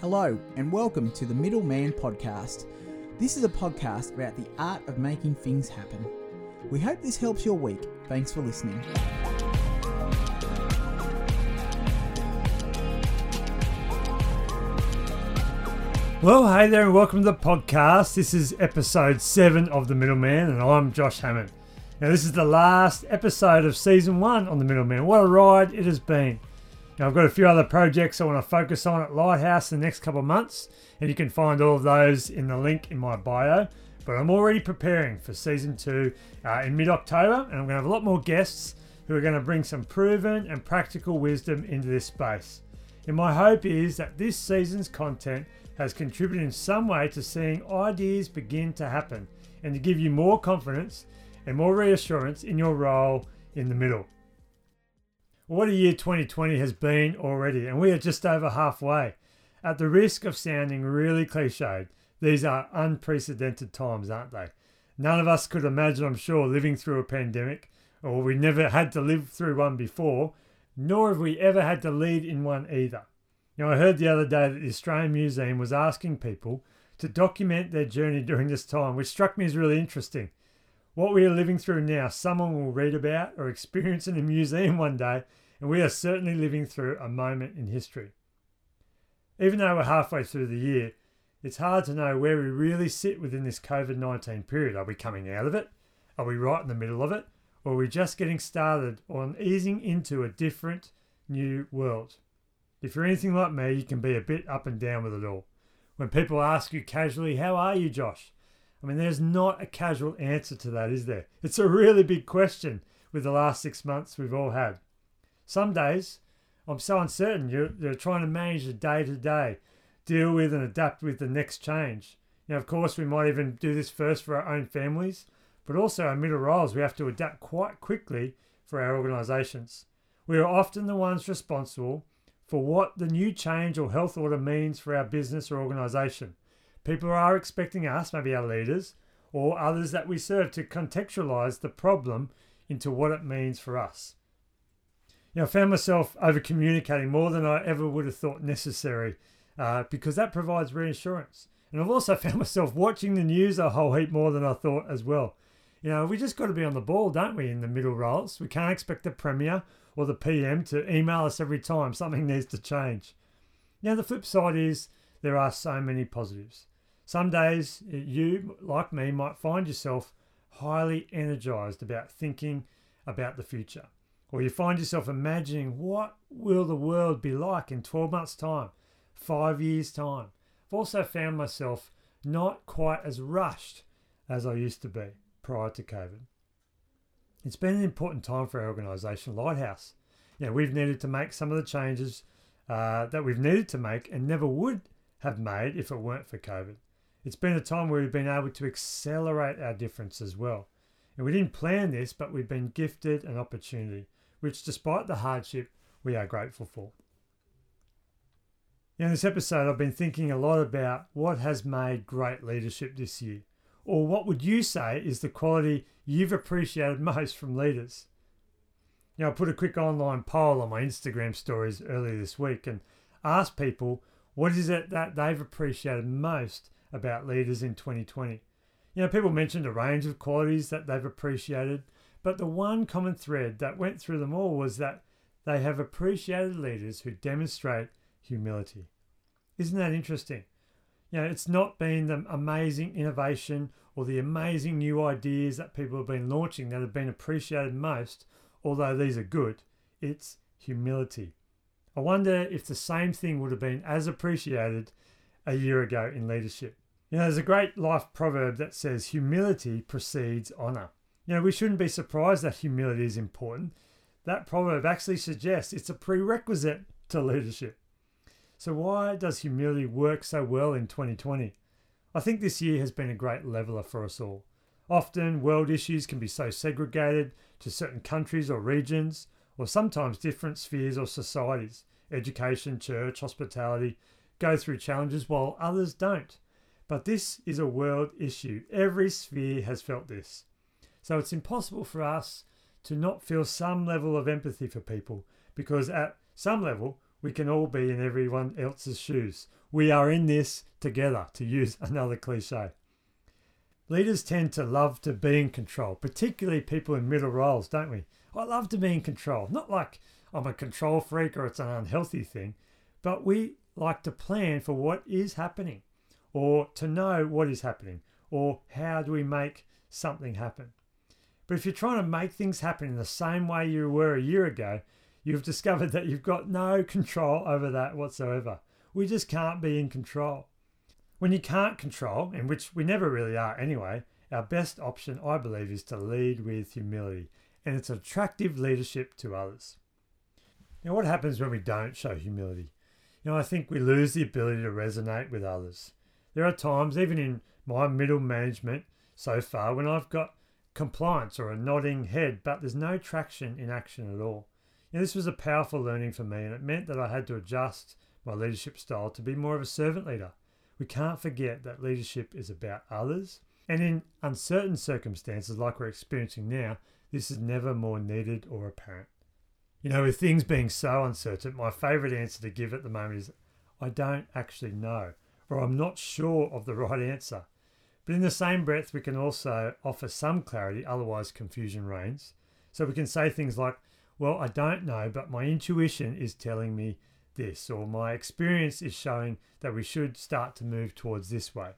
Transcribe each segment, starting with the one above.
Hello, and welcome to the Middleman Podcast. This is a podcast about the art of making things happen. We hope this helps your week. Thanks for listening. Well, hey there, and welcome to the podcast. This is episode seven of The Middleman, and I'm Josh Hammann. Now, this is the last episode of season one on The Middleman. What a ride it has been. Now, I've got a few other projects I want to focus on at Lighthouse in the next couple of months, and you can find all of those in the link in my bio. But I'm already preparing for season two uh, in mid October, and I'm going to have a lot more guests who are going to bring some proven and practical wisdom into this space. And my hope is that this season's content has contributed in some way to seeing ideas begin to happen and to give you more confidence and more reassurance in your role in the middle. What a year 2020 has been already, and we are just over halfway. At the risk of sounding really cliched, these are unprecedented times, aren't they? None of us could imagine, I'm sure, living through a pandemic, or we never had to live through one before, nor have we ever had to lead in one either. Now, I heard the other day that the Australian Museum was asking people to document their journey during this time, which struck me as really interesting. What we are living through now, someone will read about or experience in a museum one day, and we are certainly living through a moment in history. Even though we're halfway through the year, it's hard to know where we really sit within this COVID 19 period. Are we coming out of it? Are we right in the middle of it? Or are we just getting started on easing into a different new world? If you're anything like me, you can be a bit up and down with it all. When people ask you casually, How are you, Josh? I mean, there's not a casual answer to that, is there? It's a really big question with the last six months we've all had. Some days, I'm so uncertain. You're, you're trying to manage the day to day, deal with and adapt with the next change. Now, of course, we might even do this first for our own families, but also our middle roles, we have to adapt quite quickly for our organisations. We are often the ones responsible for what the new change or health order means for our business or organisation. People are expecting us, maybe our leaders, or others that we serve, to contextualize the problem into what it means for us. You know, I found myself over communicating more than I ever would have thought necessary uh, because that provides reassurance. And I've also found myself watching the news a whole heap more than I thought as well. You know, we just got to be on the ball, don't we, in the middle roles? We can't expect the Premier or the PM to email us every time something needs to change. Now, the flip side is there are so many positives. Some days you, like me, might find yourself highly energized about thinking about the future. Or you find yourself imagining what will the world be like in 12 months' time, five years' time. I've also found myself not quite as rushed as I used to be prior to COVID. It's been an important time for our organisation, Lighthouse. You know, we've needed to make some of the changes uh, that we've needed to make and never would have made if it weren't for COVID. It's been a time where we've been able to accelerate our difference as well. And we didn't plan this, but we've been gifted an opportunity, which, despite the hardship, we are grateful for. In this episode, I've been thinking a lot about what has made great leadership this year, or what would you say is the quality you've appreciated most from leaders? Know, I put a quick online poll on my Instagram stories earlier this week and asked people what is it that they've appreciated most about leaders in 2020. You know, people mentioned a range of qualities that they've appreciated, but the one common thread that went through them all was that they have appreciated leaders who demonstrate humility. Isn't that interesting? You know, it's not been the amazing innovation or the amazing new ideas that people have been launching that have been appreciated most, although these are good. It's humility. I wonder if the same thing would have been as appreciated a year ago in leadership. You know, there's a great life proverb that says humility precedes honor. You know, we shouldn't be surprised that humility is important. That proverb actually suggests it's a prerequisite to leadership. So, why does humility work so well in 2020? I think this year has been a great leveler for us all. Often, world issues can be so segregated to certain countries or regions, or sometimes different spheres or societies education, church, hospitality, go through challenges while others don't. But this is a world issue. Every sphere has felt this. So it's impossible for us to not feel some level of empathy for people because at some level we can all be in everyone else's shoes. We are in this together, to use another cliche. Leaders tend to love to be in control, particularly people in middle roles, don't we? I love to be in control. Not like I'm a control freak or it's an unhealthy thing, but we like to plan for what is happening or to know what is happening or how do we make something happen. But if you're trying to make things happen in the same way you were a year ago, you've discovered that you've got no control over that whatsoever. We just can't be in control. When you can't control, and which we never really are anyway, our best option, I believe, is to lead with humility and it's attractive leadership to others. Now, what happens when we don't show humility? I think we lose the ability to resonate with others. There are times, even in my middle management so far, when I've got compliance or a nodding head, but there's no traction in action at all. You know, this was a powerful learning for me, and it meant that I had to adjust my leadership style to be more of a servant leader. We can't forget that leadership is about others, and in uncertain circumstances like we're experiencing now, this is never more needed or apparent. You know, with things being so uncertain, my favourite answer to give at the moment is I don't actually know, or I'm not sure of the right answer. But in the same breath, we can also offer some clarity, otherwise, confusion reigns. So we can say things like, Well, I don't know, but my intuition is telling me this, or my experience is showing that we should start to move towards this way.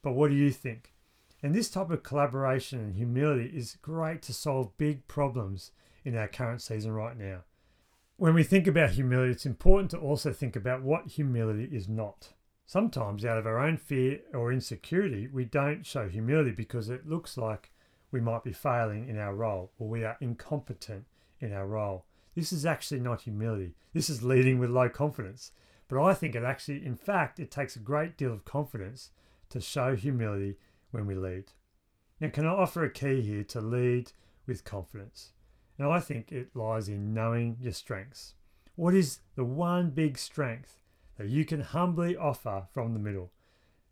But what do you think? And this type of collaboration and humility is great to solve big problems in our current season right now. When we think about humility, it's important to also think about what humility is not. Sometimes, out of our own fear or insecurity, we don't show humility because it looks like we might be failing in our role or we are incompetent in our role. This is actually not humility. This is leading with low confidence. But I think it actually, in fact, it takes a great deal of confidence to show humility when we lead. Now, can I offer a key here to lead with confidence? And I think it lies in knowing your strengths. What is the one big strength that you can humbly offer from the middle?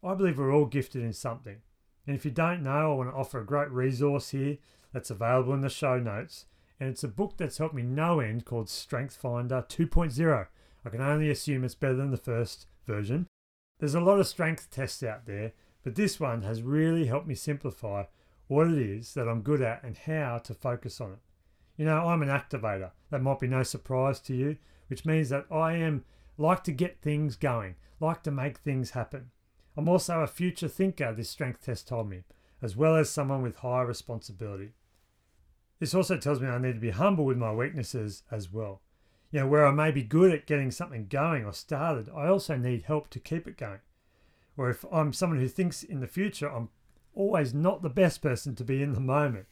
I believe we're all gifted in something. And if you don't know, I want to offer a great resource here that's available in the show notes. And it's a book that's helped me no end called Strength Finder 2.0. I can only assume it's better than the first version. There's a lot of strength tests out there, but this one has really helped me simplify what it is that I'm good at and how to focus on it. You know, I'm an activator. That might be no surprise to you, which means that I am like to get things going, like to make things happen. I'm also a future thinker, this strength test told me, as well as someone with high responsibility. This also tells me I need to be humble with my weaknesses as well. You know, where I may be good at getting something going or started, I also need help to keep it going or if I'm someone who thinks in the future, I'm always not the best person to be in the moment.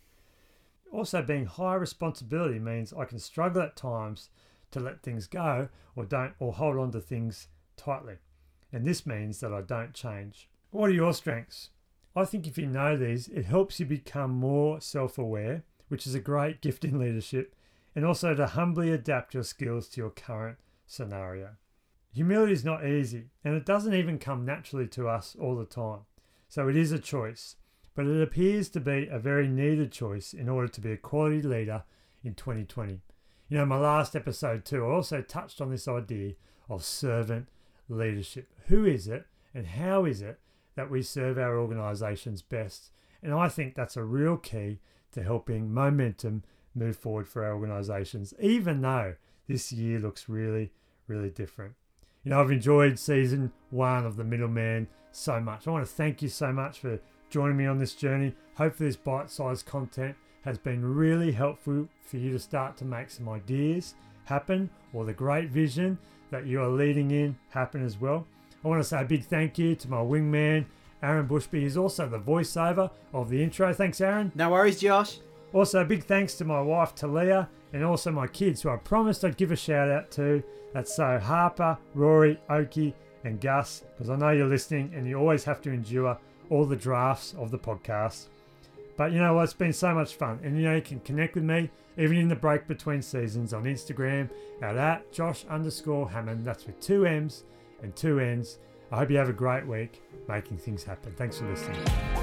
Also, being high responsibility means I can struggle at times to let things go or don't or hold on to things tightly. And this means that I don't change. What are your strengths? I think if you know these, it helps you become more self aware, which is a great gift in leadership, and also to humbly adapt your skills to your current scenario. Humility is not easy, and it doesn't even come naturally to us all the time. So it is a choice, but it appears to be a very needed choice in order to be a quality leader in 2020. You know, my last episode too, I also touched on this idea of servant leadership. Who is it and how is it that we serve our organisations best? And I think that's a real key to helping momentum move forward for our organisations, even though this year looks really, really different. You know, I've enjoyed season one of The Middleman so much. I want to thank you so much for joining me on this journey. Hopefully, this bite sized content has been really helpful for you to start to make some ideas happen or the great vision that you are leading in happen as well. I want to say a big thank you to my wingman, Aaron Bushby. He's also the voiceover of the intro. Thanks, Aaron. No worries, Josh. Also, big thanks to my wife Talia and also my kids, who I promised I'd give a shout out to. That's so Harper, Rory, Oki, and Gus, because I know you're listening and you always have to endure all the drafts of the podcast. But you know what? It's been so much fun. And you know, you can connect with me even in the break between seasons on Instagram at, at Josh underscore Hammann. That's with two M's and two N's. I hope you have a great week making things happen. Thanks for listening.